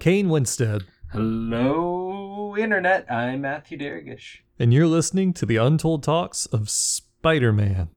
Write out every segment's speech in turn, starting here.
Kane Winstead, Hello, Internet. I'm Matthew Dergish. and you're listening to the Untold Talks of Spider Man,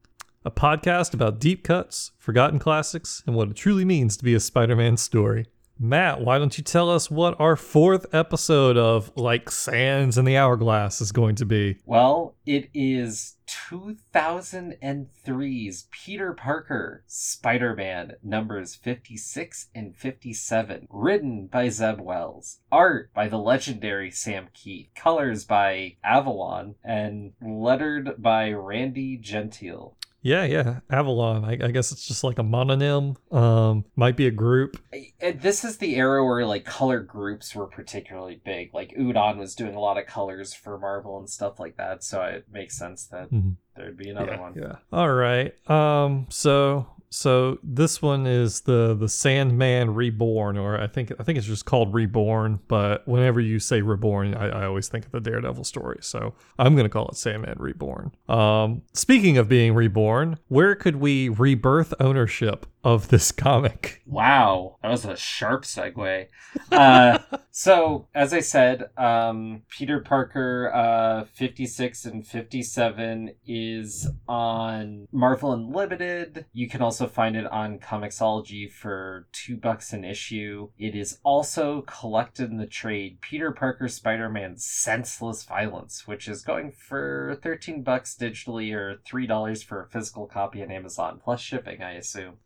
a podcast about deep cuts, forgotten classics, and what it truly means to be a Spider Man story. Matt, why don't you tell us what our fourth episode of Like Sands in the Hourglass is going to be? Well, it is 2003's Peter Parker Spider Man numbers 56 and 57. Written by Zeb Wells. Art by the legendary Sam Kieth. Colors by Avalon. And lettered by Randy Gentile. Yeah, yeah, Avalon. I, I guess it's just like a mononym. Um, might be a group. And this is the era where like color groups were particularly big. Like Udon was doing a lot of colors for Marvel and stuff like that, so it makes sense that Mhm. there'd be another yeah, one. Yeah. All right. Um. So so this one is the the Sandman Reborn, or I think I think it's just called Reborn. But whenever you say Reborn, I, I always think of the Daredevil story. So I'm gonna call it Sandman Reborn. Um. Speaking of being reborn, where could we rebirth ownership of this comic? Wow, that was a sharp segue. Uh, so, as I said, um, Peter Parker uh, 56 and 57 is on Marvel Unlimited. You can also find it on Comixology for two bucks an issue. It is also collected in the trade Peter Parker Spider Man Senseless Violence, which is going for 13 bucks digitally or $3 for a physical copy on Amazon, plus shipping, I assume.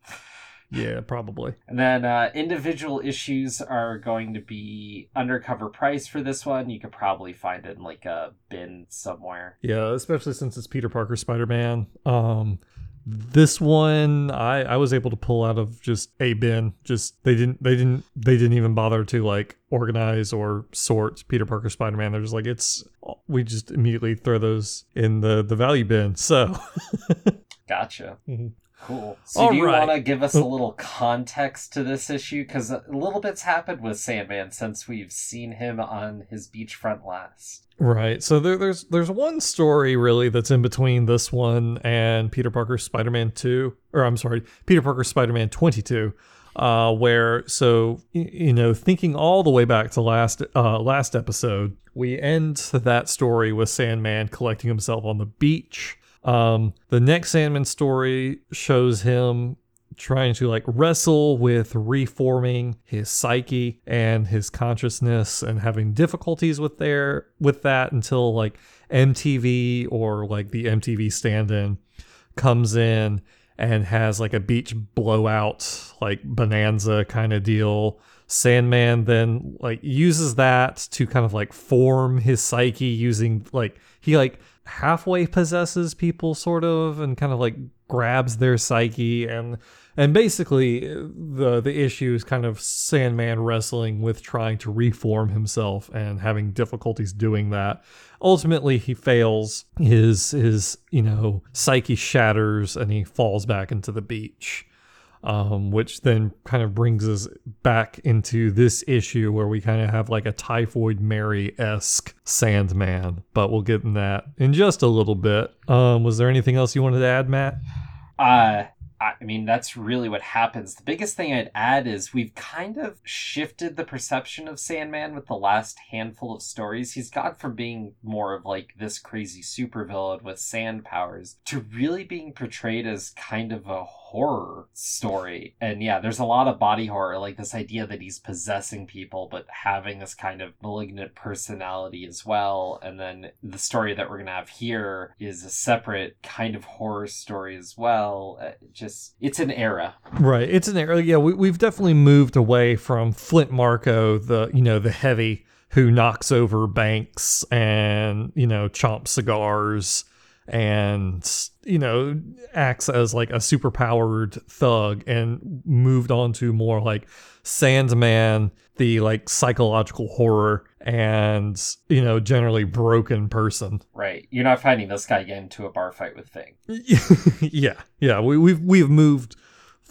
Yeah, probably. And then uh, individual issues are going to be undercover price for this one. You could probably find it in like a bin somewhere. Yeah, especially since it's Peter Parker Spider Man. Um, this one I I was able to pull out of just a bin. Just they didn't they didn't they didn't even bother to like organize or sort Peter Parker Spider Man. They're just like it's we just immediately throw those in the the value bin. So Gotcha. Mhm. Cool. So All do you right. want to give us a little context to this issue? Because a little bit's happened with Sandman since we've seen him on his beachfront last. Right. So there, there's there's one story really that's in between this one and Peter Parker Spider Man two, or I'm sorry, Peter Parker Spider Man twenty two, uh, where so you know thinking all the way back to last uh, last episode, we end that story with Sandman collecting himself on the beach. Um, the next Sandman story shows him trying to like wrestle with reforming his psyche and his consciousness and having difficulties with there with that until like MTV or like the MTV stand-in comes in and has like a beach blowout like bonanza kind of deal. Sandman then like uses that to kind of like form his psyche using like he like halfway possesses people sort of and kind of like grabs their psyche and and basically the the issue is kind of Sandman wrestling with trying to reform himself and having difficulties doing that. Ultimately he fails. His his, you know, psyche shatters and he falls back into the beach um, which then kind of brings us back into this issue where we kind of have like a Typhoid Mary esque Sandman, but we'll get in that in just a little bit. Um, was there anything else you wanted to add, Matt? Uh, I mean, that's really what happens. The biggest thing I'd add is we've kind of shifted the perception of Sandman with the last handful of stories. He's gone from being more of like this crazy supervillain with sand powers to really being portrayed as kind of a horror story. And yeah, there's a lot of body horror, like this idea that he's possessing people, but having this kind of malignant personality as well. And then the story that we're going to have here is a separate kind of horror story as well. Uh, just, it's an era. Right. It's an era. Yeah, we, we've definitely moved away from Flint Marko, the you know the heavy who knocks over banks and you know chomps cigars and you know acts as like a superpowered thug and moved on to more like Sandman, the like psychological horror and you know generally broken person. Right. You're not finding this guy get into a bar fight with Thing. yeah, yeah. We, we've we've moved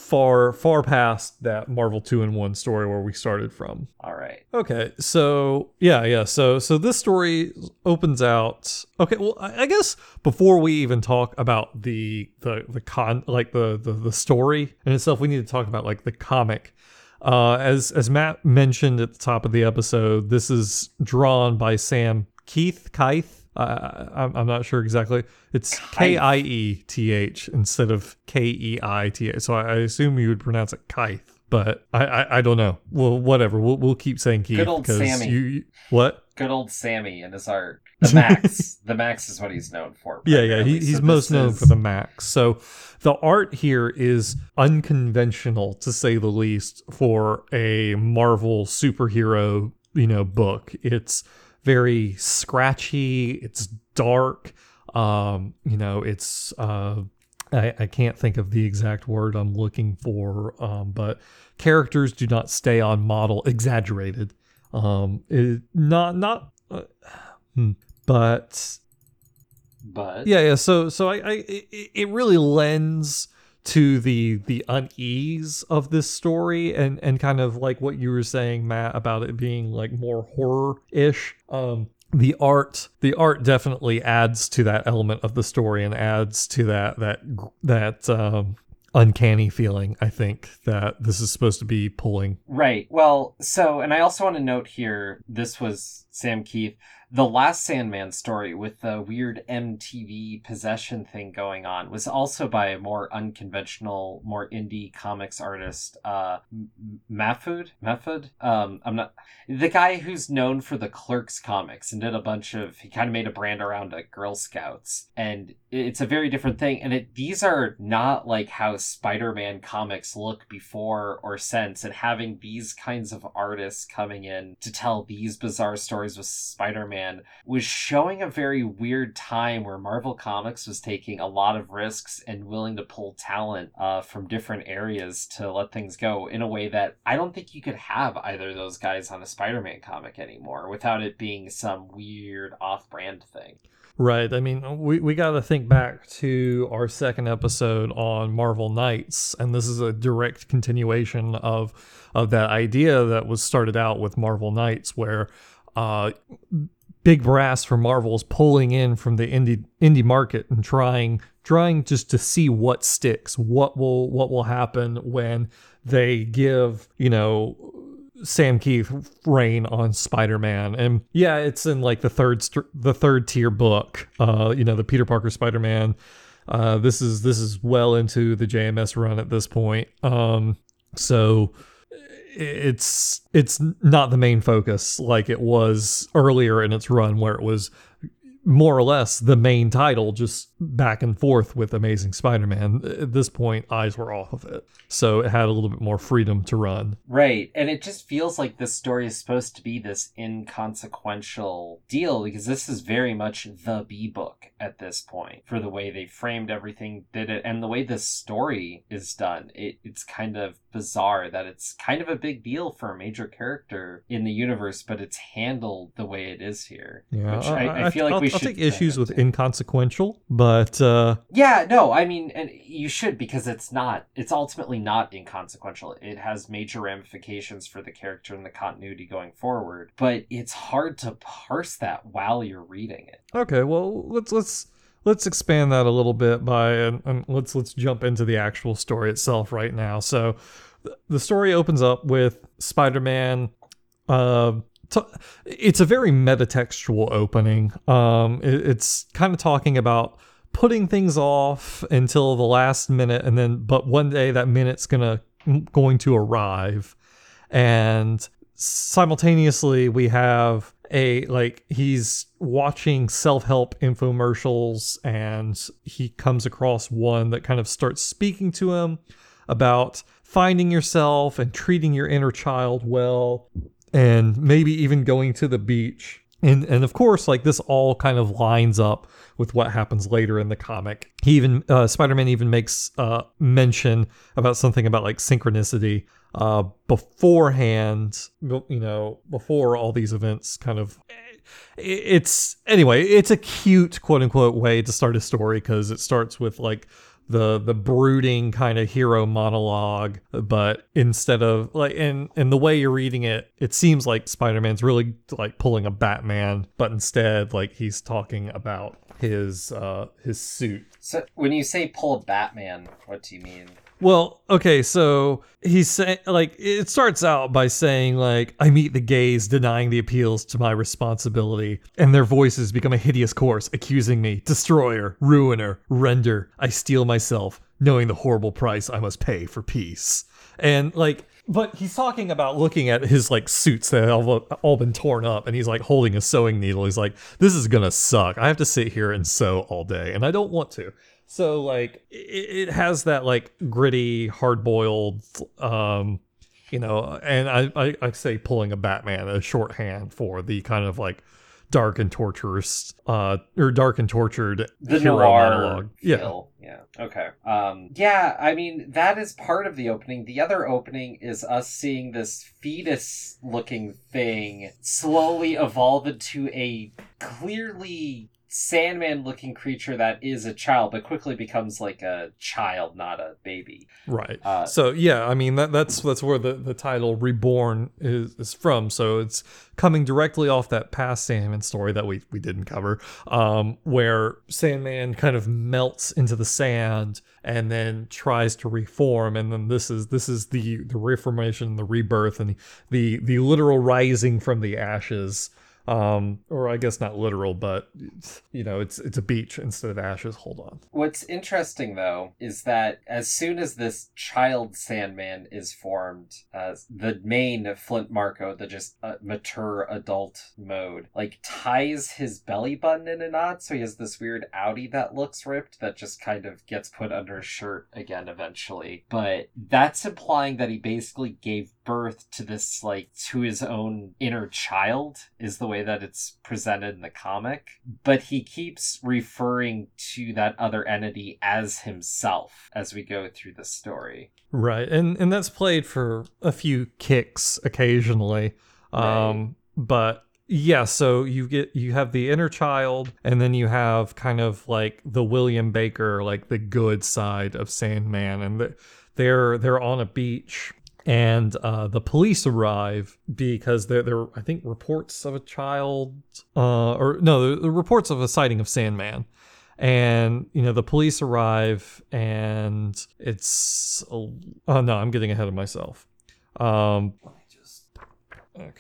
far far past that Marvel two in one story where we started from. All right. Okay, so yeah, yeah. So so this story opens out. Okay, well, I I guess before we even talk about the the the con like the the, the story in itself, we need to talk about like the comic. Uh, as as Matt mentioned at the top of the episode, this is drawn by Sam Kieth Kieth. I'm, I'm not sure exactly. It's K I E T H instead of K E I T H. So I, I assume you would pronounce it Keith, but I, I, I don't know. Well, whatever. We'll we'll keep saying Keith. Good old Sammy. You, you- what? Good old Sammy and his art. The Maxx. the Maxx is what he's known for. Yeah, yeah. He, he's So most known is- for the Maxx. So the art here is unconventional, to say the least, for a Marvel superhero, you know, book. It's very scratchy. It's dark. Um, you know, it's uh, I, I can't think of the exact word I'm looking for, um, but characters do not stay on model. Exaggerated. Um, it, not not. Uh, hmm. But But yeah, yeah. So, so I, I, it, it really lends to the the unease of this story, and and kind of like what you were saying, Matt, about it being like more horror ish. Um, the art, the art definitely adds to that element of the story, and adds to that that that um, uncanny feeling. I think that this is supposed to be pulling. Right. Well, so, and I also want to note here this was Sam Kieth. The last Sandman story with the weird MTV possession thing going on was also by a more unconventional, more indie comics artist, uh, M- M- Mahfood. Mahfood. Um, I'm not the guy who's known for the Clerks comics and did a bunch of. He kind of made a brand around like Girl Scouts, and it's a very different thing. And it these are not like how Spider-Man comics look before or since, and having these kinds of artists coming in to tell these bizarre stories with Spider-Man was showing a very weird time where Marvel Comics was taking a lot of risks and willing to pull talent uh, from different areas to let things go in a way that I don't think you could have either of those guys on a Spider-Man comic anymore without it being some weird off-brand thing. Right. I mean, we, we got to think back to our second episode on Marvel Knights, and this is a direct continuation of of that idea that was started out with Marvel Knights, where uh, big brass from Marvel's pulling in from the indie indie market and trying trying just to see what sticks, what will what will happen when they give you know Sam Kieth reign on Spider-Man, and yeah, it's in like the third st- the third tier book. Uh, you know, the Peter Parker Spider-Man. Uh, this is this is well into the JMS run at this point. Um, so it's it's not the main focus like it was earlier in its run, where it was more or less the main title, just back and forth with Amazing Spider-Man. At this point, eyes were off of it, so it had a little bit more freedom to run. Right. And it just feels like this story is supposed to be this inconsequential deal because this is very much the B book at this point for the way they framed everything, did it, and the way this story is done. It, it's kind of bizarre that it's kind of a big deal for a major character in the universe, but it's handled the way it is here. Yeah, Which I, I feel like I'll, we I'll should take issues with inconsequential, but uh, Yeah, no, I mean, and you should because it's not. It's ultimately not inconsequential. It has major ramifications for the character and the continuity going forward. But it's hard to parse that while you're reading it. Okay. Well, let's let's let's expand that a little bit by and, and let's let's jump into the actual story itself right now. So, th- the story opens up with Spider-Man. Uh, t- it's a very metatextual opening. Um, it- it's kind of talking about putting things off until the last minute, and then but one day that minute's gonna going to arrive, and simultaneously we have a like he's watching self-help infomercials and he comes across one that kind of starts speaking to him about finding yourself and treating your inner child well and maybe even going to the beach and and of course like this all kind of lines up with what happens later in the comic. He even uh, spider-man even makes uh, mention about something about like synchronicity uh, beforehand you know before all these events kind of it's anyway it's a cute quote unquote way to start a story because it starts with like the the brooding kind of hero monologue but instead of like in in the way you're reading it it seems like spider-man's really like pulling a batman but instead like he's talking about his uh his suit So when you say pull a Batman, what do you mean? Well, okay, so he's saying like it starts out by saying like I meet the gaze denying the appeals to my responsibility, and their voices become a hideous chorus accusing me, destroyer, ruiner, render. I steel myself, knowing the horrible price I must pay for peace. And like but he's talking about looking at his like suits that have all, been torn up and he's like holding a sewing needle. He's like, this is gonna suck. I have to sit here and sew all day and I don't want to. So like it, it has that like gritty, hard boiled, um, you know, and I, I I say pulling a Batman a shorthand for the kind of like dark and torturous, uh, or dark and tortured the hero noir monologue. feel. Yeah. Okay. Um. Yeah. I mean, that is part of the opening. The other opening is us seeing this fetus-looking thing slowly evolve into a clearly Sandman looking creature that is a child, but quickly becomes like a child, not a baby. Right. Uh, so yeah, I mean that that's that's where the, the title Reborn is, is from. So it's coming directly off that past Sandman story that we we didn't cover, um, where Sandman kind of melts into the sand and then tries to reform, and then this is this is the the reformation, the rebirth, and the the literal rising from the ashes um or i guess not literal but you know it's it's a beach instead of ashes hold on What's interesting, though, is that as soon as this child Sandman is formed, uh, the main Flint Marko, the just uh, mature adult mode, like ties his belly button in a knot, so he has this weird outie that looks ripped that just kind of gets put under his shirt again eventually. But that's implying that he basically gave birth to this, like, to his own inner child, is the way that it's presented in the comic. But he keeps referring to that other entity as himself as we go through the story. right and and that's played for a few kicks occasionally um but yeah so you get you have the inner child and then you have kind of like the william baker like the good side of sandman and the, they're they're on a beach and uh, the police arrive because there there I think reports of a child uh, or no the, the reports of a sighting of Sandman. And you know the police arrive and it's oh no i'm getting ahead of myself. Um let me just okay.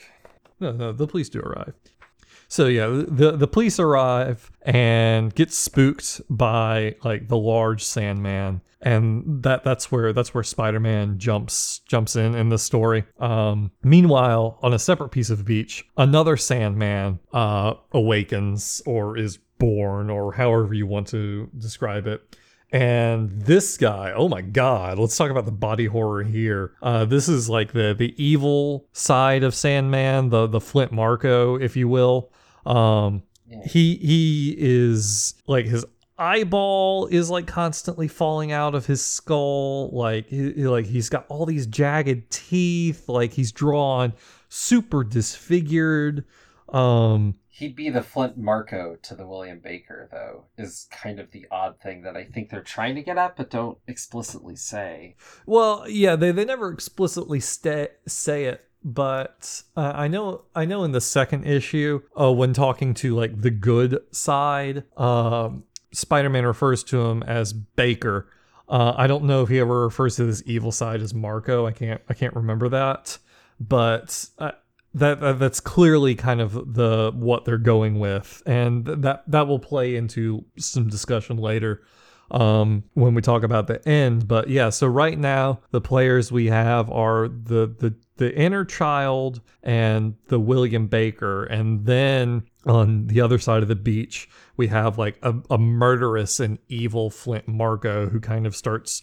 No no the police do arrive. So yeah the the police arrive and get spooked by like the large sandman and that that's where that's where spider-man jumps jumps in in the story. Um meanwhile on a separate piece of beach another sandman uh awakens or is born or however you want to describe it. And this guy oh my god let's talk about the body horror here. Uh this is like the the evil side of sandman the the flint marko if you will. Um he he is like his eyeball is like constantly falling out of his skull. Like he, like he's got all these jagged teeth. Like he's drawn super disfigured. Um He'd be the Flint Marko to the William Baker, though, is kind of the odd thing that I think they're trying to get at, but don't explicitly say. Well, yeah, they, they never explicitly sta say it, but uh, I know I know in the second issue, uh, when talking to like the good side, um, Spider-Man refers to him as Baker. Uh, I don't know if he ever refers to this evil side as Marko. I can't I can't remember that, but. Uh, that, that that's clearly kind of the what they're going with and that that will play into some discussion later um when we talk about the end but yeah so right now the players we have are the the the inner child and the William Baker and then on the other side of the beach we have like a, a murderous and evil Flint Marko who kind of starts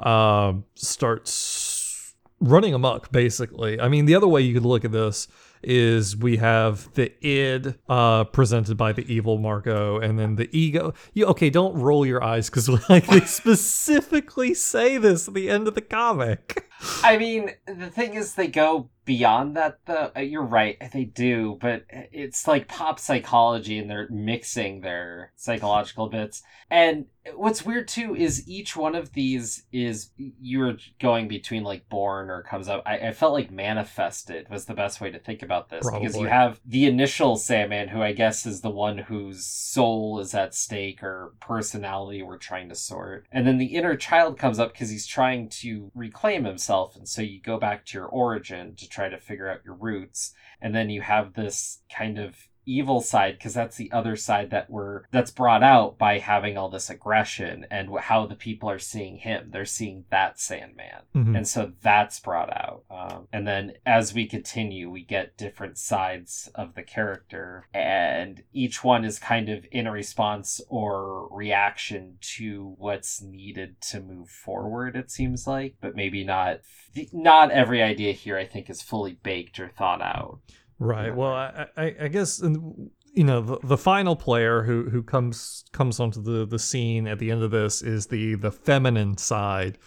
um starts running amok basically. I mean the other way you could look at this is we have the id uh presented by the evil marko and then the ego. You okay don't roll your eyes because like they specifically say this at the end of the comic I mean, the thing is, they go beyond that, though. Uh, You're right, they do, but it's like pop psychology and they're mixing their psychological bits. And what's weird, too, is each one of these is you're going between like Born or Comes Up. I, I felt like Manifested was the best way to think about this because you have the initial Sandman, who I guess is the one whose soul is at stake or personality we're trying to sort. And then the inner child comes up because he's trying to reclaim himself. And so you go back to your origin to try to figure out your roots. And then you have this kind of evil side because that's the other side that we're that's brought out by having all this aggression and how the people are seeing him. They're seeing that sandman. Mhm. and so that's brought out um, and then as we continue we get different sides of the character and each one is kind of in a response or reaction to what's needed to move forward it seems like but maybe not not every idea here i think is fully baked or thought out Right. Well, I, I, I guess and, you know the, the final player who who comes comes onto the the scene at the end of this is the the feminine side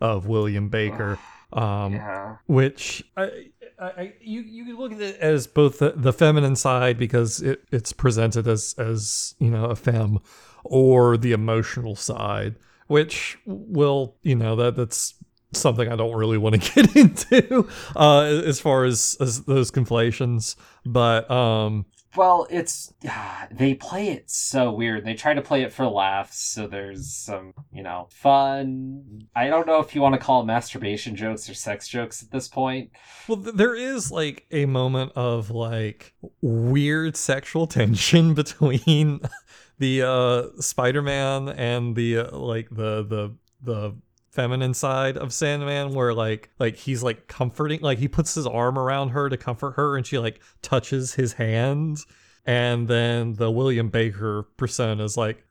of William Baker, um, yeah which I, I, you you look at it as both the, the feminine side because it, it's presented as as you know a femme, or the emotional side, which will you know that that's something I don't really want to get into uh, as far as, as those conflations. But um, Well, it's they play it so weird. They try to play it for laughs, so there's some, you know, fun. I don't know if you want to call it masturbation jokes or sex jokes at this point. well, there is like a moment of like weird sexual tension between the uh, Spider-Man and the uh, like the the the feminine side of Sandman where like like he's like comforting like he puts his arm around her to comfort her and she like touches his hand. And then the William Baker persona is like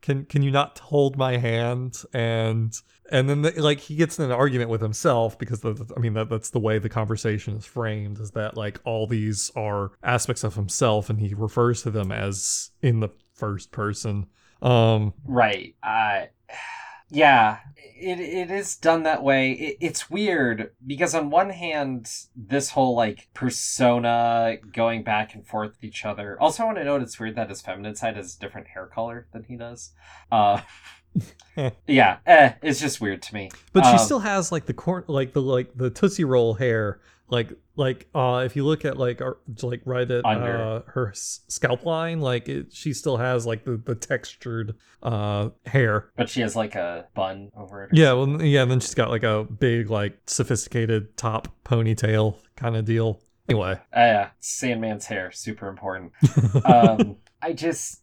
can can you not hold my hand? And and then the, like he gets in an argument with himself because the, I mean that that's the way the conversation is framed is that like all these are aspects of himself and he refers to them as in the first person. Um Right. Uh yeah, it it is done that way. It, it's weird because on one hand, this whole like persona going back and forth with each other. Also, I want to note it's weird that his feminine side has a different hair color than he does. Uh, yeah, eh, it's just weird to me. But she Um, still has like the corn, like the like the tootsie roll hair, like like uh if you look at like our, like right at uh, her s- scalp line, like it, she still has like the the textured uh hair. But she has like a bun over it. Yeah, well, yeah. And then she's got like a big like sophisticated top ponytail kind of deal. Anyway, Uh, yeah, Sandman's hair, super important. um, I just.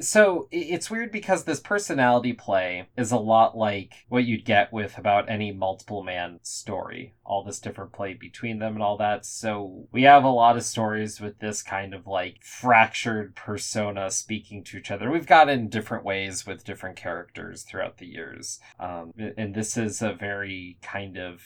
So it's weird because this personality play is a lot like what you'd get with about any multiple man story. All this different play between them and all that. So we have a lot of stories with this kind of like fractured persona speaking to each other. We've got in different ways with different characters throughout the years. Um, and this is a very kind of.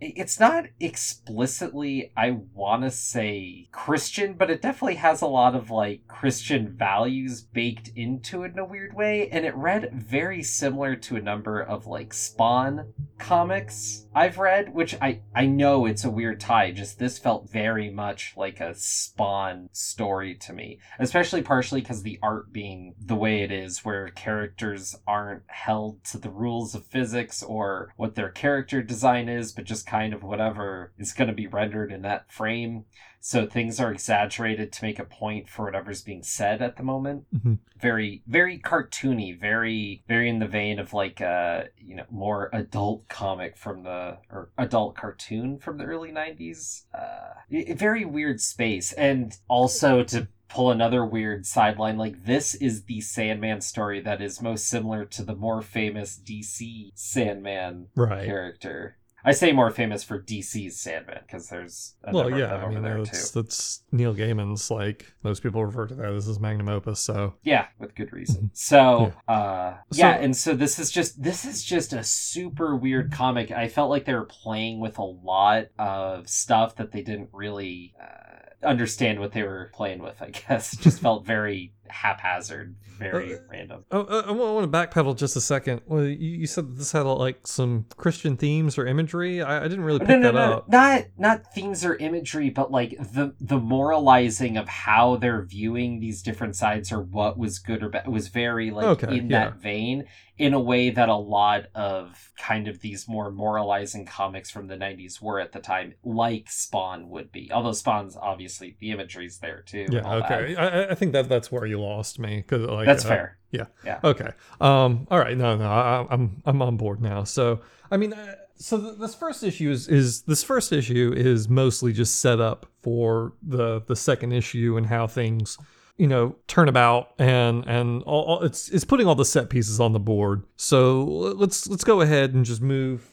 It's not explicitly i want to say christian but it definitely has a lot of like christian values baked into it in a weird way and it read very similar to a number of like spawn comics i've read which i i know it's a weird tie just this felt very much like a spawn story to me especially partially because the art being the way it is where characters aren't held to the rules of physics or what their character design is but just kind of whatever is going to be rendered in that frame. So things are exaggerated to make a point for whatever's being said at the moment. Mhm. very very cartoony very very in the vein of like a you know more adult comic from the or adult cartoon from the early 90s uh very weird space. And also to pull another weird sideline like this is the sandman story that is most similar to the more famous dc sandman right. character i say more famous for dc's sandman because there's a Well, yeah. of them I over mean, there that's too that's Neil Gaiman's like most people refer to that as his magnum opus. So Yeah, with good reason. So, uh, Mm-hmm. So- yeah, and so this is just this is just a super weird comic. I felt like they were playing with a lot of stuff that they didn't really uh, understand what they were playing with. I guess It just felt very haphazard, very Uh, random. Oh, uh, I want to backpedal just a second. Well, you, you said that this had like some Christian themes or imagery. I, I didn't really pick No, no, that no, up. not not themes or imagery, but like the the moralizing of how they're viewing these different sides or what was good or bad was very like Okay, in yeah. that vein, in a way that a lot of kind of these more moralizing comics from the '90s were at the time, like Spawn would be. Although Spawn's obviously the imagery's there too. Yeah, okay. I, I- I think that that's where you lost me because like That's uh, fair. Yeah. Yeah. Okay. Um. All right. No. No. I, I'm I'm on board now. So I mean, uh, so th- this first issue is is this first issue is mostly just set up for the the second issue and how things you know turn about and and all, all it's it's putting all the set pieces on the board. So let's let's go ahead and just move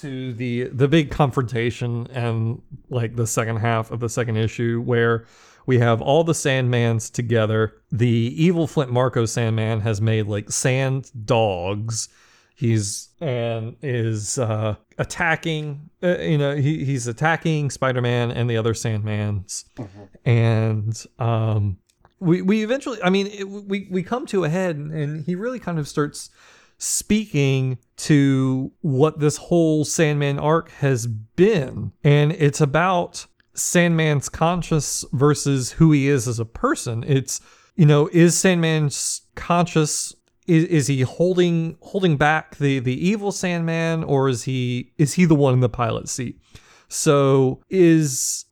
to the the big confrontation and like the second half of the second issue where we have all the Sandmans together. The evil Flint Marko Sandman has made like sand dogs. He's and is uh, attacking. Uh, you know, he, he's attacking Spider-Man and the other Sandmans, Mhm. and um, we we eventually. I mean, it, we we come to a head, and he really kind of starts speaking to what this whole Sandman arc has been. And it's about Sandman's conscious versus who he is as a person. It's, you know, is Sandman's conscious is, is he holding holding back the the evil Sandman or is he is he the one in the pilot seat? So is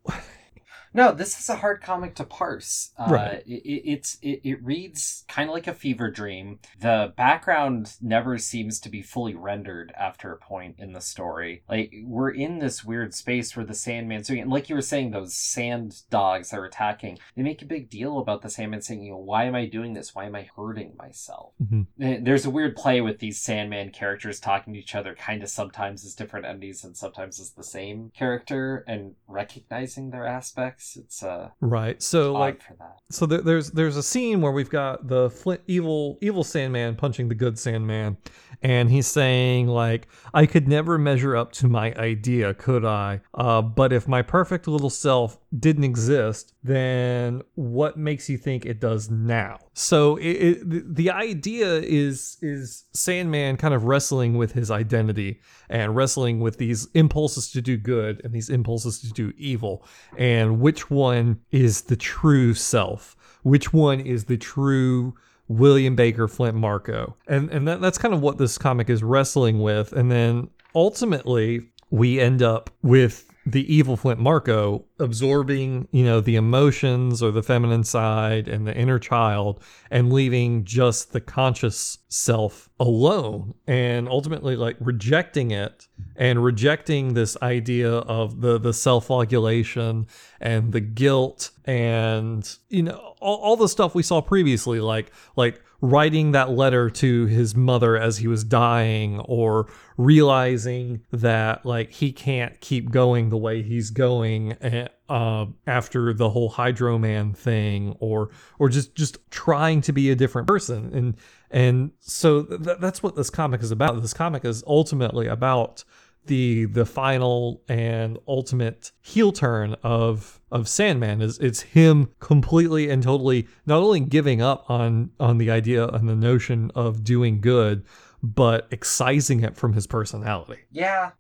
No, this is a hard comic to parse. Uh, Right. It, it, it's it, it reads kind of like a fever dream. The background never seems to be fully rendered after a point in the story. Like we're in this weird space where the Sandman's doing, and like you were saying, those sand dogs that are attacking. They make a big deal about the Sandman saying, "You know, why am I doing this? Why am I hurting myself?" Mhm. Eh, There's a weird play with these Sandman characters talking to each other, kind of sometimes as different entities and sometimes as the same character, and recognizing their aspects. It's uh, right. So like for that. so there, there's there's a scene where we've got the Flint evil evil Sandman punching the good Sandman, and he's saying like, "I could never measure up to my idea, could I? Uh, but if my perfect little self didn't exist, then what makes you think it does now?" So it, it, the- idea is is Sandman kind of wrestling with his identity and wrestling with these impulses to do good and these impulses to do evil, and which one is the true self? Which one is the true William Baker Flint Marko? And and that, that's kind of what this comic is wrestling with. And then ultimately we end up with the evil Flint Marko absorbing, you know, the emotions or the feminine side and the inner child and leaving just the conscious self alone and ultimately like rejecting it and rejecting this idea of the the self-flagellation and the guilt and you know all, all the stuff we saw previously like like writing that letter to his mother as he was dying or realizing that like he can't keep going the way he's going eh, uh, after the whole hydroman thing or or just just trying to be a different person. And and so th- that's what this comic is about. This comic is ultimately about the the final and ultimate heel turn of of Sandman is it's him completely and totally not only giving up on on the idea and the notion of doing good but excising it from his personality. Yeah.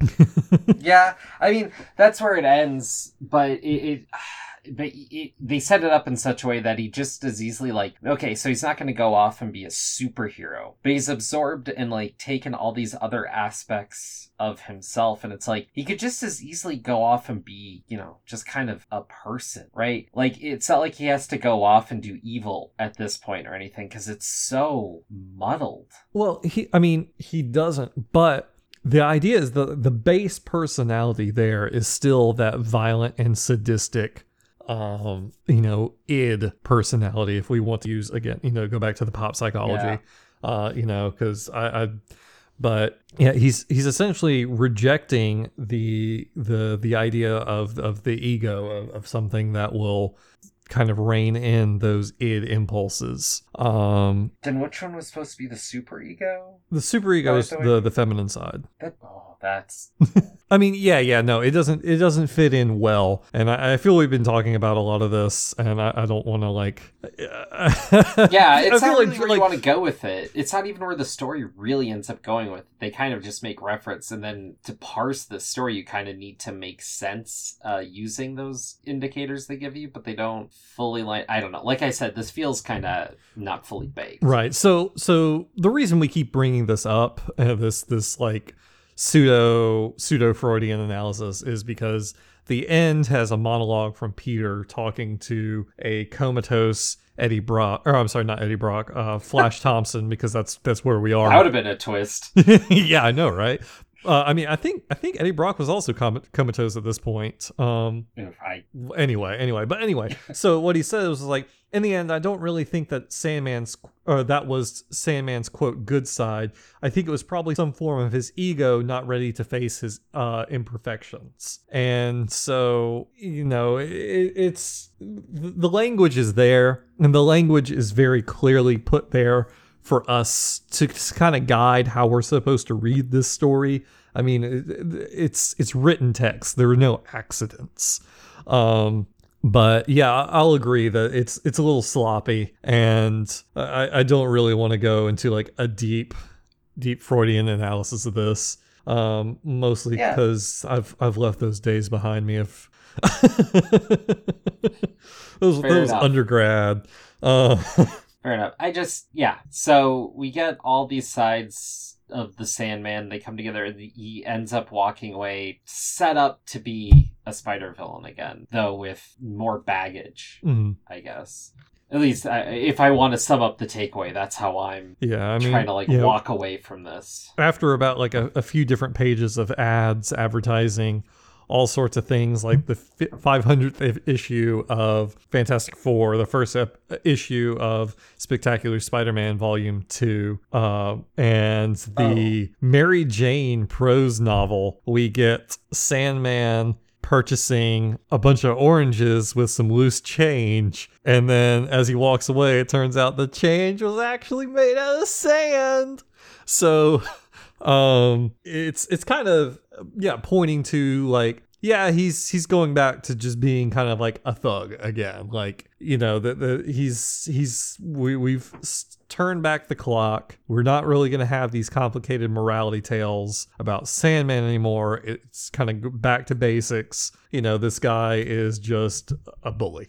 yeah. I mean, that's where it ends, but it, it but it, they set it up in such a way that he just as easily like okay so he's not going to go off and be a superhero but he's absorbed and like taken all these other aspects of himself and it's like he could just as easily go off and be you know just kind of a person right? Like it's not like he has to go off and do evil at this point or anything because it's so muddled. Well, he I mean, he doesn't, but the idea is the the base personality there is still that violent and sadistic um you know id personality if we want to use again you know go back to the pop psychology uh you know because I, I but yeah he's he's essentially rejecting the the the idea of of the ego of, of something that will kind of rein in those id impulses. Um, Then which one was supposed to be the super ego? the superego is Right, so the it- the feminine side. That oh, that's I mean, yeah, yeah, no, it doesn't it doesn't fit in well, and I, I feel we've been talking about a lot of this, and I, I don't want to like. yeah. It's not like- where like- you want to go with it. It's not even where the story really ends up going with. They kind of just make reference, and then to parse the story, you kind of need to make sense uh, using those indicators they give you, but they don't fully like. I don't know. Like I said, this feels kind of not fully baked. Right. So so the reason we keep bringing this up, uh, this this like pseudo pseudo Freudian analysis, is because the end has a monologue from Peter talking to a comatose Eddie Brock, or I'm sorry, not Eddie Brock, uh, Flash Thompson, because that's that's where we are. That would have been a twist. yeah, I know, right? Uh, I mean, I think I think Eddie Brock was also com- comatose at this point. Um, I anyway, anyway, but anyway, so what he says was like, in the end, I don't really think that Sandman's or that was Sandman's quote good side. I think it was probably some form of his ego not ready to face his uh, imperfections, and so you know, it, it's the language is there, and the language is very clearly put there for us to kind of guide how we're supposed to read this story. I mean, it, it's it's written text. There are no accidents. Um, but yeah, I'll agree that it's it's a little sloppy, and I, I don't really want to go into like a deep, deep Freudian analysis of this. Um, mostly Yeah. because I've I've left those days behind me of those Fair those enough. undergrad. Uh, Fair enough. I just yeah. So we get all these sides of the Sandman. They come together, and he ends up walking away, set up to be a spider villain again, though with more baggage, mhm. I guess. At least, I, if I want to sum up the takeaway, that's how I'm yeah, I mean, trying to like yeah, walk away from this. after about like a, a few different pages of ads advertising all sorts of things like the 500th issue of fantastic four the first ep- issue of spectacular spider-man volume 2 uh, and the mary jane prose novel. We get sandman purchasing a bunch of oranges with some loose change and then as he walks away it turns out the change was actually made out of sand. So um it's it's kind of yeah pointing to like yeah he's he's going back to just being kind of like a thug again. Like you know that the he's he's we, we've turned back the clock. We're not really going to have these complicated morality tales about sandman anymore. It's kind of back to basics. You know this guy is just a bully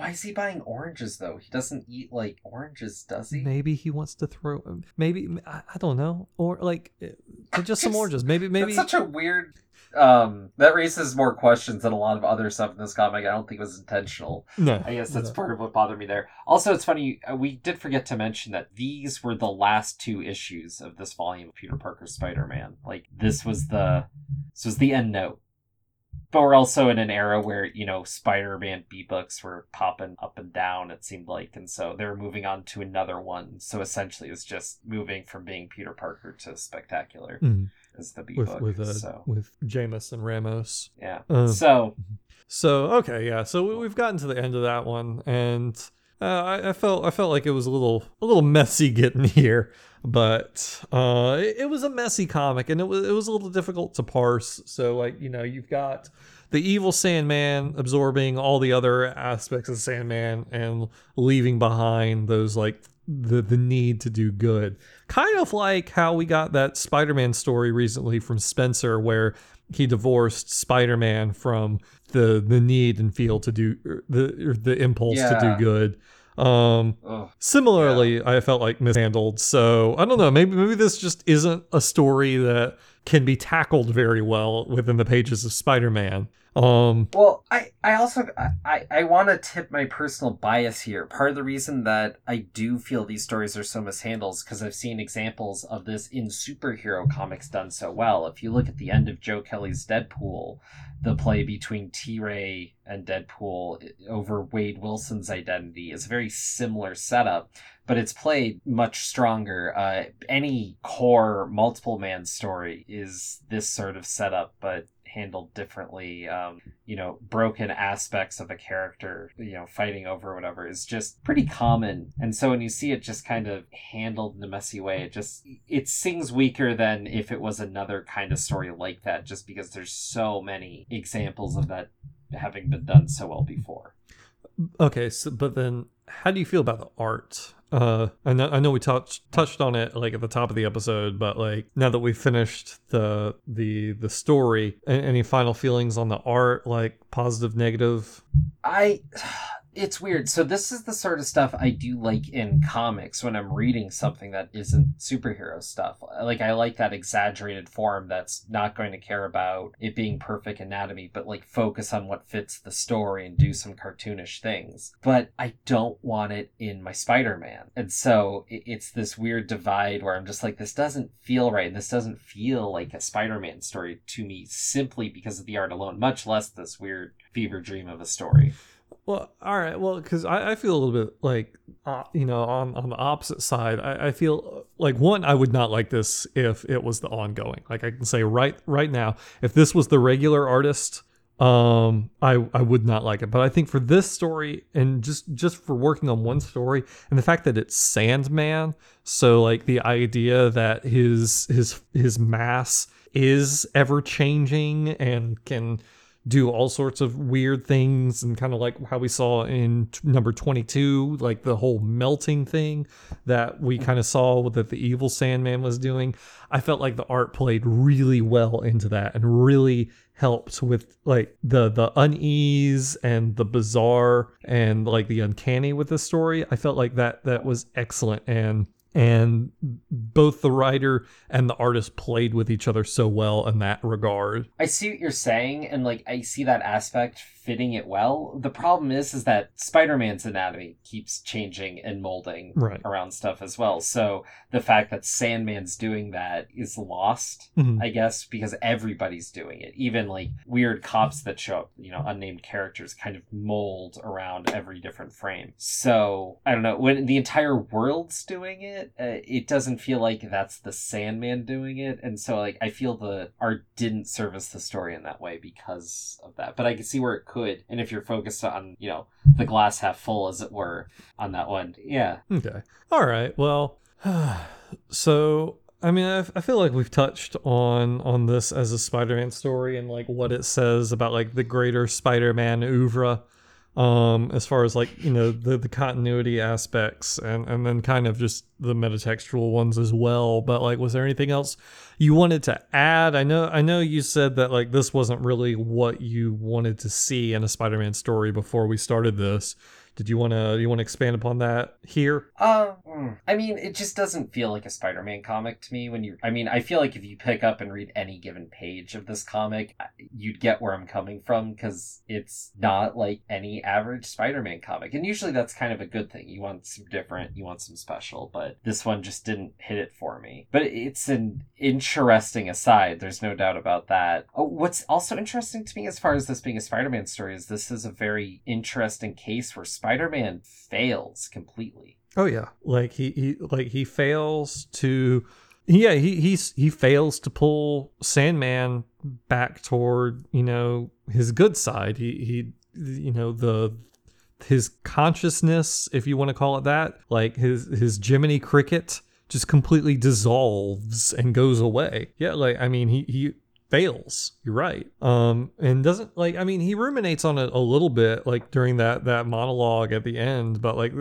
Why is he buying oranges though? He doesn't eat like oranges, does he? maybe he wants to throw maybe i, I don't know or like uh, just some oranges maybe maybe That's such a weird. Um, that raises more questions than a lot of other stuff in this comic. I don't think it was intentional. no I guess that's no. part of what bothered me there. Also, it's funny, uh, we did forget to mention that these were the last two issues of this volume of Peter Parker Spider Man. Like, this was the. This was the end note. But we're also in an era where, you know, Spider Man B books were popping up and down, it seemed like. And so they're moving on to another one. So essentially, it's just moving from being Peter Parker to Spectacular Mhm. as the B with with uh, so, with Jenkins and Ramos. yeah. Um, so, So okay, yeah. So we, we've gotten to the end of that one, and uh, I, I felt I felt like it was a little a little messy getting here, but uh, it, it was a messy comic, and it was it was a little difficult to parse. So like you know you've got the evil Sandman absorbing all the other aspects of Sandman and leaving behind those like the the need to do good. Kind of like how we got that Spider-Man story recently from Spencer where he divorced Spider-Man from the the need and feel to do er, the the impulse to do good. Um ugh. Similarly, I felt like mishandled. So I don't know. Maybe maybe this just isn't a story that can be tackled very well within the pages of Spider-Man. Um, Well, I, I also I, I want to tip my personal bias here. Part of the reason that I do feel these stories are so mishandled is because I've seen examples of this in superhero comics done so well. If you look at the end of Joe Kelly's Deadpool, the play between T Ray and Deadpool over Wade Wilson's identity is a very similar setup, but it's played much stronger. Uh, any core multiple man story is this sort of setup, but handled differently. Um, you know, broken aspects of a character, you know, fighting over whatever is just pretty common. And so when you see it just kind of handled in a messy way, it just it sings weaker than if it was another kind of story like that, just because there's so many examples of that having been done so well before. Okay, so but then how do you feel about the art? Uh, I know I know we touched touched on it like at the top of the episode, but like now that we've finished the the the story, any final feelings on the art, like positive, negative? I it's weird. So this is the sort of stuff I do like in comics when I'm reading something that isn't superhero stuff. Like I like that exaggerated form that's not going to care about it being perfect anatomy, but like focus on what fits the story and do some cartoonish things. But I don't want it in my Spider-Man. And so it's this weird divide where I'm just like this doesn't feel right and this doesn't feel like a Spider-Man story to me simply because of the art alone, much less this weird fever dream of a story. Well, all right. Well, because I, I feel a little bit like, uh, you know, on, on the opposite side, I, I feel like one, I would not like this if it was the ongoing. Like I can say right right now, if this was the regular artist, um, I I would not like it. But I think for this story and just just for working on one story and the fact that it's Sandman, so like the idea that his his his mass is ever changing and can do all sorts of weird things and kind of like how we saw in t- number 22 like the whole melting thing that we kind of saw that the evil sandman was doing. I felt like the art played really well into that and really helped with like the the unease and the bizarre and like the uncanny with the story. I felt like that that was excellent and and both the writer and the artist played with each other so well in that regard. I see what you're saying and like I see that aspect fitting it well. The problem is is that Spider-Man's anatomy keeps changing and molding right. around stuff as well. So the fact that Sandman's doing that is lost, mm-hmm. I guess, because everybody's doing it. Even like weird cops that show up, you know, unnamed characters kind of mold around every different frame. So I don't know when the entire world's doing it, uh, it doesn't feel like that's the Sandman doing it, and so like I feel the art didn't service the story in that way because of that. But I can see where it could. And if you're focused on, you know, the glass half full, as it were, on that one, yeah. Okay. All right. Well, so I mean, I, I feel like we've touched on on this as a Spider-Man story and like what it says about like the greater Spider-Man oeuvre um as far as like you know the the continuity aspects and and then kind of just the metatextual ones as well. But like was there anything else you wanted to add? I know i know you said that like this wasn't really what you wanted to see in a spider-man story before we started this did you want to you want to expand upon that here? Uh, I mean, it just doesn't feel like a Spider-Man comic to me. When you, I mean, I feel like if you pick up and read any given page of this comic, you'd get where I'm coming from because it's not like any average Spider-Man comic, and usually that's kind of a good thing. You want some different, you want some special, but this one just didn't hit it for me. But it's an interesting aside. There's no doubt about that. Oh, what's also interesting to me as far as this being a Spider-Man story is this is a very interesting case where Spider-Man fails completely. Oh yeah, like he, he like he fails to yeah, he he's he fails to pull Sandman back toward, you know, his good side. He he you know, the his consciousness, if you want to call it that, like his his Jiminy Cricket just completely dissolves and goes away. Yeah, like I mean he he fails. You're right. Um, and doesn't like I mean he ruminates on it a little bit like during that that monologue at the end, but like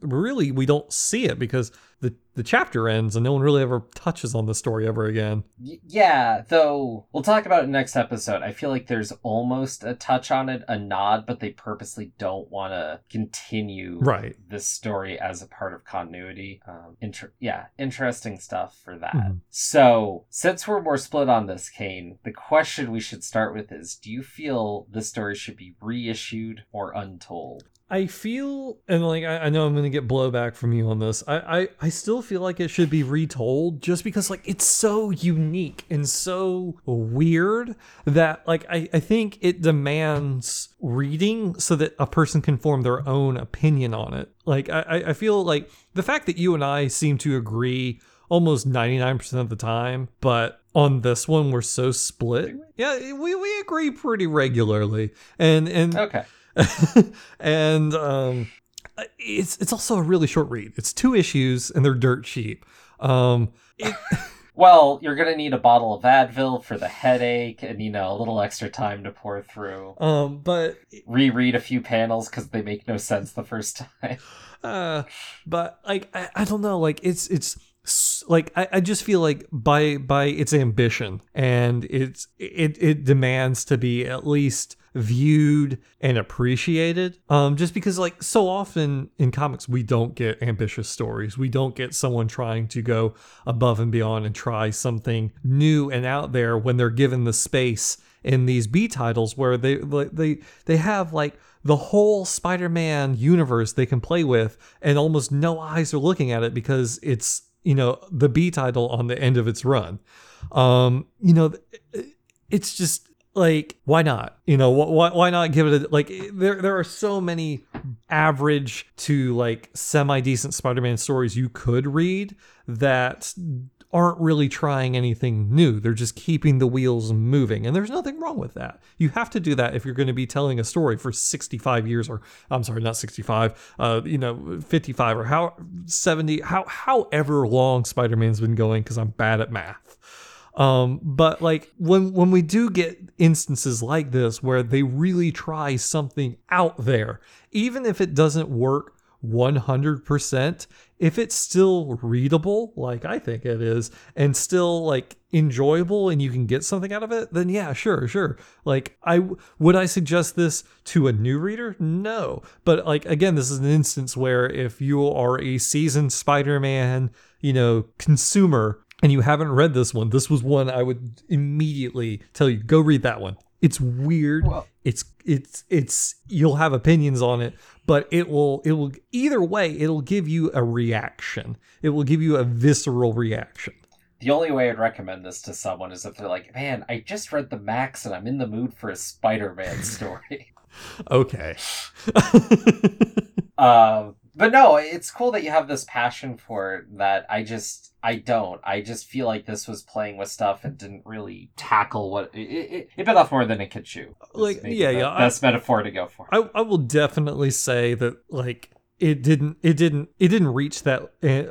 really we don't see it because the the chapter ends and no one really ever touches on the story ever again. Yeah, though we'll talk about it next episode. I feel like there's almost a touch on it, a nod, but they purposely don't want to continue right this story as a part of continuity. Um, inter- yeah, interesting stuff for that. Mm-hmm. So since we're more split on this, Kane, the question we should start with is: Do you feel this story should be reissued or untold? I feel, and like I, I know I'm gonna get blowback from you on this. I, I I still feel like it should be retold, just because like it's so unique and so weird that like I I think it demands reading so that a person can form their own opinion on it. Like I I feel like the fact that you and I seem to agree almost 99% of the time, but on this one we're so split. Yeah, we, we agree pretty regularly, and and Okay. and um, it's it's also a really short read. It's two issues, and they're dirt cheap. Um, it, Well, you're gonna need a bottle of Advil for the headache, and you know a little extra time to pour through. um, but Reread a few panels because they make no sense the first time. uh, but like I, I don't know, like it's it's like I, I just feel like by by its ambition and it's it it demands to be at least viewed and appreciated. Um just because like so often in comics we don't get ambitious stories. We don't get someone trying to go above and beyond and try something new and out there when they're given the space in these B titles where they they they have like the whole Spider-Man universe they can play with and almost no eyes are looking at it because it's you know the B title on the end of its run. Um you know it's just like why not you know why, why not give it a like there there are so many average to like semi decent spider-man stories you could read that aren't really trying anything new. They're just keeping the wheels moving. And there's nothing wrong with that. You have to do that if you're going to be telling a story for 65 years or i'm sorry not 65 uh you know 55 or how 70 how however long spider-man's been going because i'm bad at math. Um, but like when when we do get instances like this where they really try something out there, even if it doesn't work 100%, if it's still readable, like I think it is, and still like enjoyable and you can get something out of it, then yeah, sure, sure. Like I would I suggest this to a new reader? No. But like again, this is an instance where if you are a seasoned Spider-Man, you know, consumer and you haven't read this one, this was one I would immediately tell you go read that one. It's weird. Well- it's it's it's you'll have opinions on it, but it will it will either way it'll give you a reaction. It will give you a visceral reaction. The only way I'd recommend this to someone is if they're like, "Man, I just read the Maxx and I'm in the mood for a Spider-Man story." Okay. um, but no, it's cool that you have this passion for it that I just I don't. I just feel like this was playing with stuff and didn't really tackle what it, it, it bit off more than it could chew. Like, yeah, the yeah, I- Best metaphor to go for. I, I will definitely say that like it didn't it didn't it didn't reach that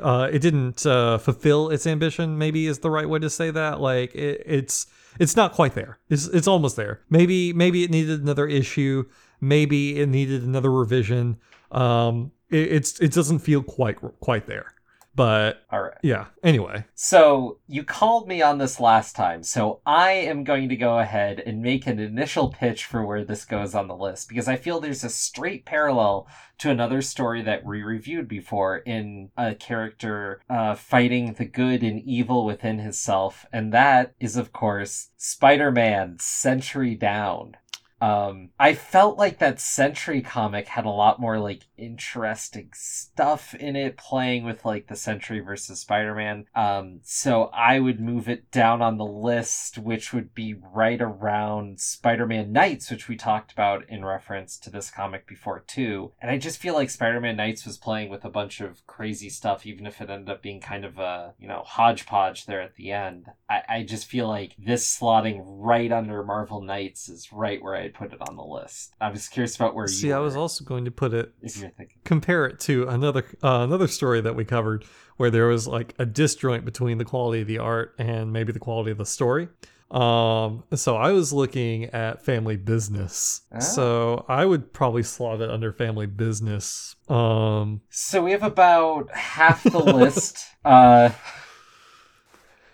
uh it didn't uh fulfill its ambition maybe is the right way to say that like it, it's it's not quite there it's it's almost there maybe maybe it needed another issue maybe it needed another revision um it, it's it doesn't feel quite quite there but All right. yeah anyway So you called me on this last time, so I am going to go ahead and make an initial pitch for where this goes on the list because I feel there's a straight parallel to another story that we reviewed before in a character uh, fighting the good and evil within himself, and that is of course Spider-Man: Sentry Down. Um, I felt like that Sentry comic had a lot more like interesting stuff in it, playing with like the Sentry versus Spider-Man. Um, so I would move it down on the list, which would be right around Spider-Man Knights, which we talked about in reference to this comic before too. And I just feel like Spider-Man Knights was playing with a bunch of crazy stuff, even if it ended up being kind of a you know hodgepodge there at the end. I, I just feel like this slotting right under Marvel Knights is right where I'd put it on the list. I was curious about where you see i was also going to put it if you're thinking. compare it to another uh, another story that we covered where there was like a disjoint between the quality of the art and maybe the quality of the story. Um, so I was looking at family business. Ah. So I would probably slot it under family business. Um, So we have about half the list uh,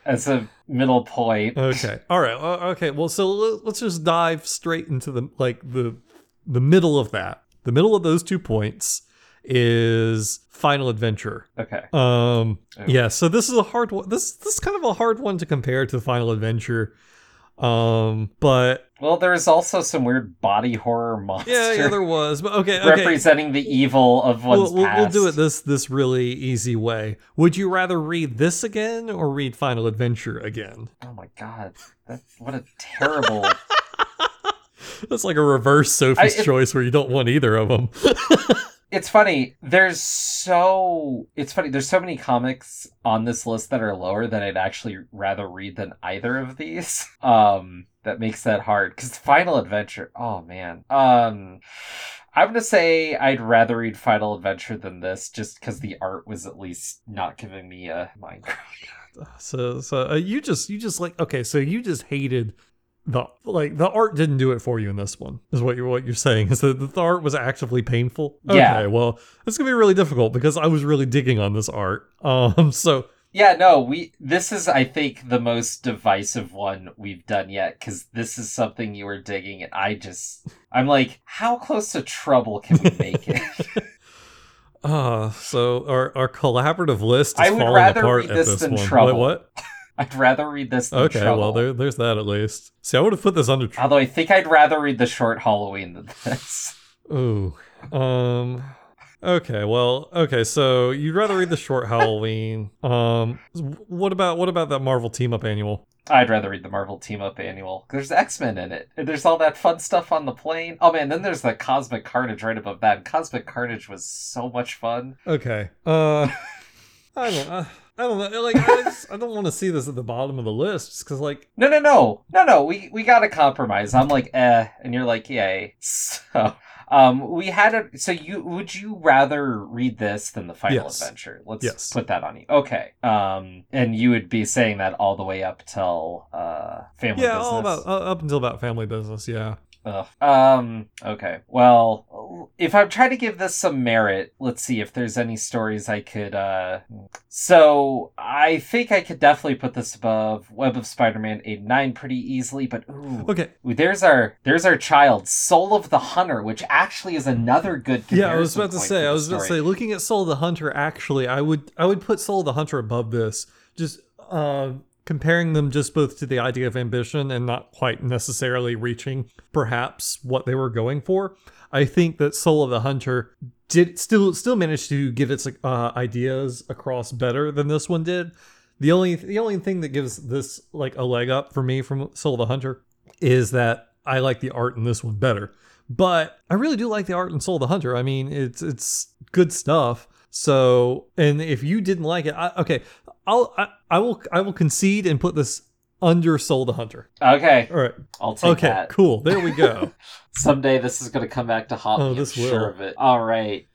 as a middle point. okay. All right. Okay. Well, so let's just dive straight into the like the the middle of that. The middle of those two points is Final Adventure. Okay. Um, Oh. yeah, so this is a hard one. This this is kind of a hard one to compare to Final Adventure. Um, but Well, there's also some weird body horror monster yeah, yeah, there was. But okay, okay. representing the evil of one's We'll, we'll, we'll do it this this really easy way. Would you rather read this again or read Final Adventure again? Oh my god, that's what a terrible. That's like a reverse Sophie's I- it- choice where you don't want either of them. it's funny. There's so it's funny. There's so many comics on this list that are lower that I'd actually rather read than either of these. Um, that makes that hard because Final Adventure. Oh man. Um. I'm gonna say I'd rather read Final Adventure than this, just because the art was at least not giving me a Minecraft. So so uh, you just you just like okay, so you just hated the like the art didn't do it for you in this one. Is what you're what you're saying is that the art was actively painful. Yeah. Okay, well it's gonna be really difficult because I was really digging on this art. Um, so Yeah, no, we this is I think the most divisive one we've done yet cuz this is something you were digging and I just I'm like how close to trouble can we make it? uh so our our collaborative list is I would falling rather apart read this this than one. Wait, Trouble. what? I'd rather read this than Okay, Trouble. well there there's that at least. See, I would have put this under. Tr- Although I think I'd rather read the short Halloween than this. Ooh. Um okay, well, okay, so you'd rather read the short Halloween. Um what about what about that Marvel team up annual? I'd rather read the Marvel Team Up Annual. There's X Men in it. There's all that fun stuff on the plane. Oh man, then there's the Cosmic Carnage right above that. Cosmic Carnage was so much fun. Okay. Uh I don't uh, I don't know. Like I, just, I don't want to see this at the bottom of the list cuz like No, no, no, no, no. We we got to compromise. I'm like, eh, and you're like, yay. So, um, we had a. So you would you rather read this than the Final Yes. Adventure? Let's Yes. put that on you. Okay. Um, and you would be saying that all the way up till uh family yeah, business. all about uh, up until about family business, yeah. Ugh. Um, okay. Well, if I'm trying to give this some merit, let's see if there's any stories I could, uh. So, I think I could definitely put this above Web of Spider-Man 8 9 pretty easily, but ooh. Okay. Ooh, There's our there's our child, Soul of the Hunter, which actually is another good Yeah, I was about to say. I was about to say. Looking at Soul of the Hunter, actually, I would I would put Soul of the Hunter above this. Just uh, comparing them just both to the idea of ambition and not quite necessarily reaching perhaps what they were going for. I think that Soul of the Hunter did still still managed to get its uh, ideas across better than this one did. The only the only thing that gives this like a leg up for me from Soul of the Hunter is that I like the art in this one better. But I really do like the art in Soul of the Hunter. I mean, it's it's good stuff. So, and if you didn't like it, I, okay, I'll I, I will I will concede and put this under Soul the Hunter. Okay, All right. I'll take Okay. that. Cool. There we go. Someday this is going to come back to haunt Oh, me. this I'm will. sure of it. All right.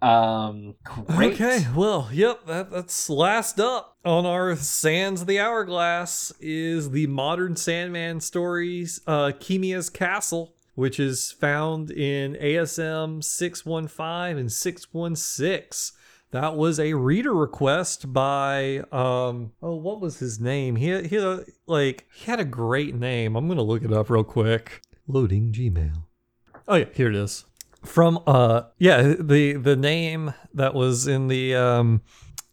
Um, great. Okay, well, yep, that, that's last up on our Sands of the Hourglass is the modern Sandman stories, uh, Keemia's Castle, which is found in ASM 615 and 616. That was a reader request by um oh what was his name? He had, he a, like he had a great name. I'm gonna look it up real quick. Loading Gmail. Oh yeah, here it is from uh yeah the the name that was in the um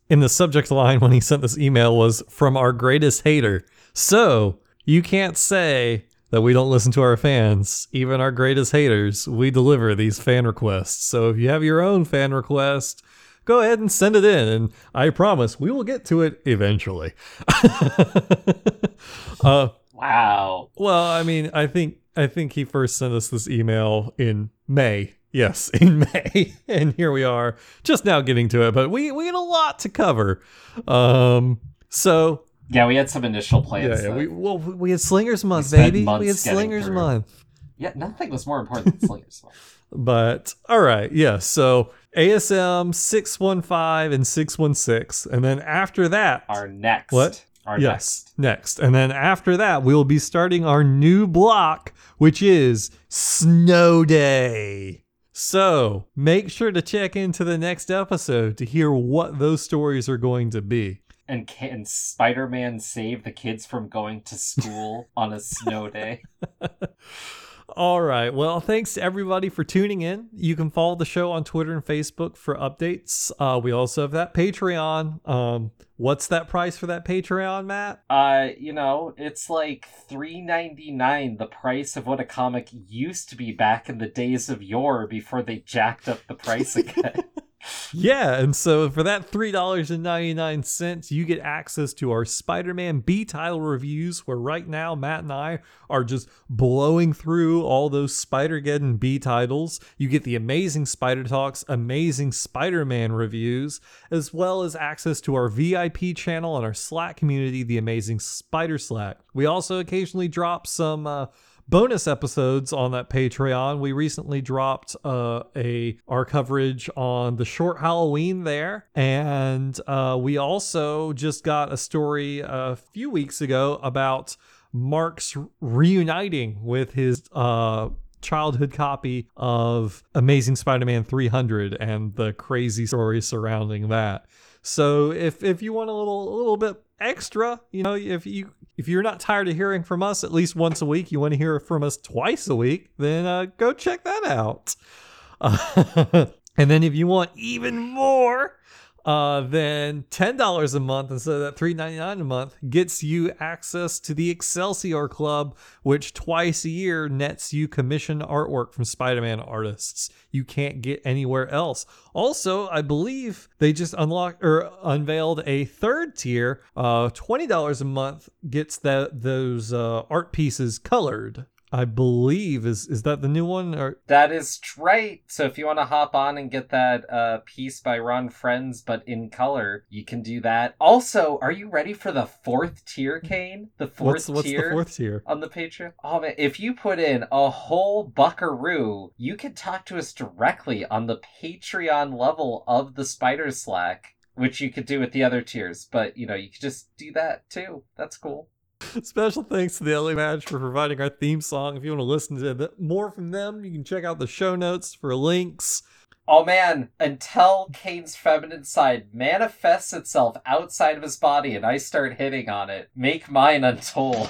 in the subject line when he sent this email was from our greatest hater so you can't say that we don't listen to our fans even our greatest haters we deliver these fan requests so if you have your own fan request go ahead and send it in and i promise we will get to it eventually uh Wow. well, I mean, I think I think he first sent us this email in May. Yes, in May, and here we are, just now getting to it. But we we had a lot to cover. Um, so Yeah, we had some initial plans. yeah that- we well we had Slingers Month, spent baby. We had Slingers through. Month. yeah, nothing was more important than Slingers. Month. But all right, yeah. So ASM six one five and six one six, and then after that, Our next. What? Our yes, next. And then after that, we will be starting our new block, which is Snow Day. So make sure to check into the next episode to hear what those stories are going to be. And can Spider-Man save the kids from going to school on a snow day? All right. Well, thanks to everybody for tuning in. You can follow the show on Twitter and Facebook for updates. Uh, we also have that Patreon. Um, what's that price for that Patreon, Matt? Uh, you know, it's like three ninety nine, the price of what a comic used to be back in the days of yore before they jacked up the price again. Yeah, and so for that $3.99, you get access to our Spider Man B title reviews, where right now Matt and I are just blowing through all those Spider Geddon B titles. You get the amazing Spider Talks, amazing Spider Man reviews, as well as access to our VIP channel and our Slack community, the amazing Spider Slack. We also occasionally drop some. Uh, bonus episodes on that Patreon. We recently dropped uh, a our coverage on the short Halloween there, and uh, we also just got a story a few weeks ago about Mark's reuniting with his uh, childhood copy of Amazing Spider-Man 300 and the crazy story surrounding that. So if if you want a little a little bit extra, you know, if you if you're not tired of hearing from us at least once a week, you want to hear from us twice a week, then uh, go check that out. Uh, and then if you want even more, uh, then $10 a month instead of that $3.99 a month gets you access to the Excelsior Club, which twice a year nets you commission artwork from Spider Man artists you can't get anywhere else. Also, I believe they just unlocked or unveiled a third tier. Uh, $20 a month gets that those uh, art pieces colored. I believe is is that the new one or that is right. So if you want to hop on and get that uh, piece by Ron Frenz, but in color, you can do that. Also, are you ready for the fourth tier, Kane? The fourth what's, what's tier. the fourth tier on the Patreon? Oh man, if you put in a whole buckaroo, you can talk to us directly on the Patreon level of the Spider Slack, which you could do with the other tiers. But you know, you could just do that too. That's cool. Special thanks to the LA Match for providing our theme song. If you want to listen to more from them, you can check out the show notes for links. Oh man, until Kane's feminine side manifests itself outside of his body and I start hitting on it, make mine untold.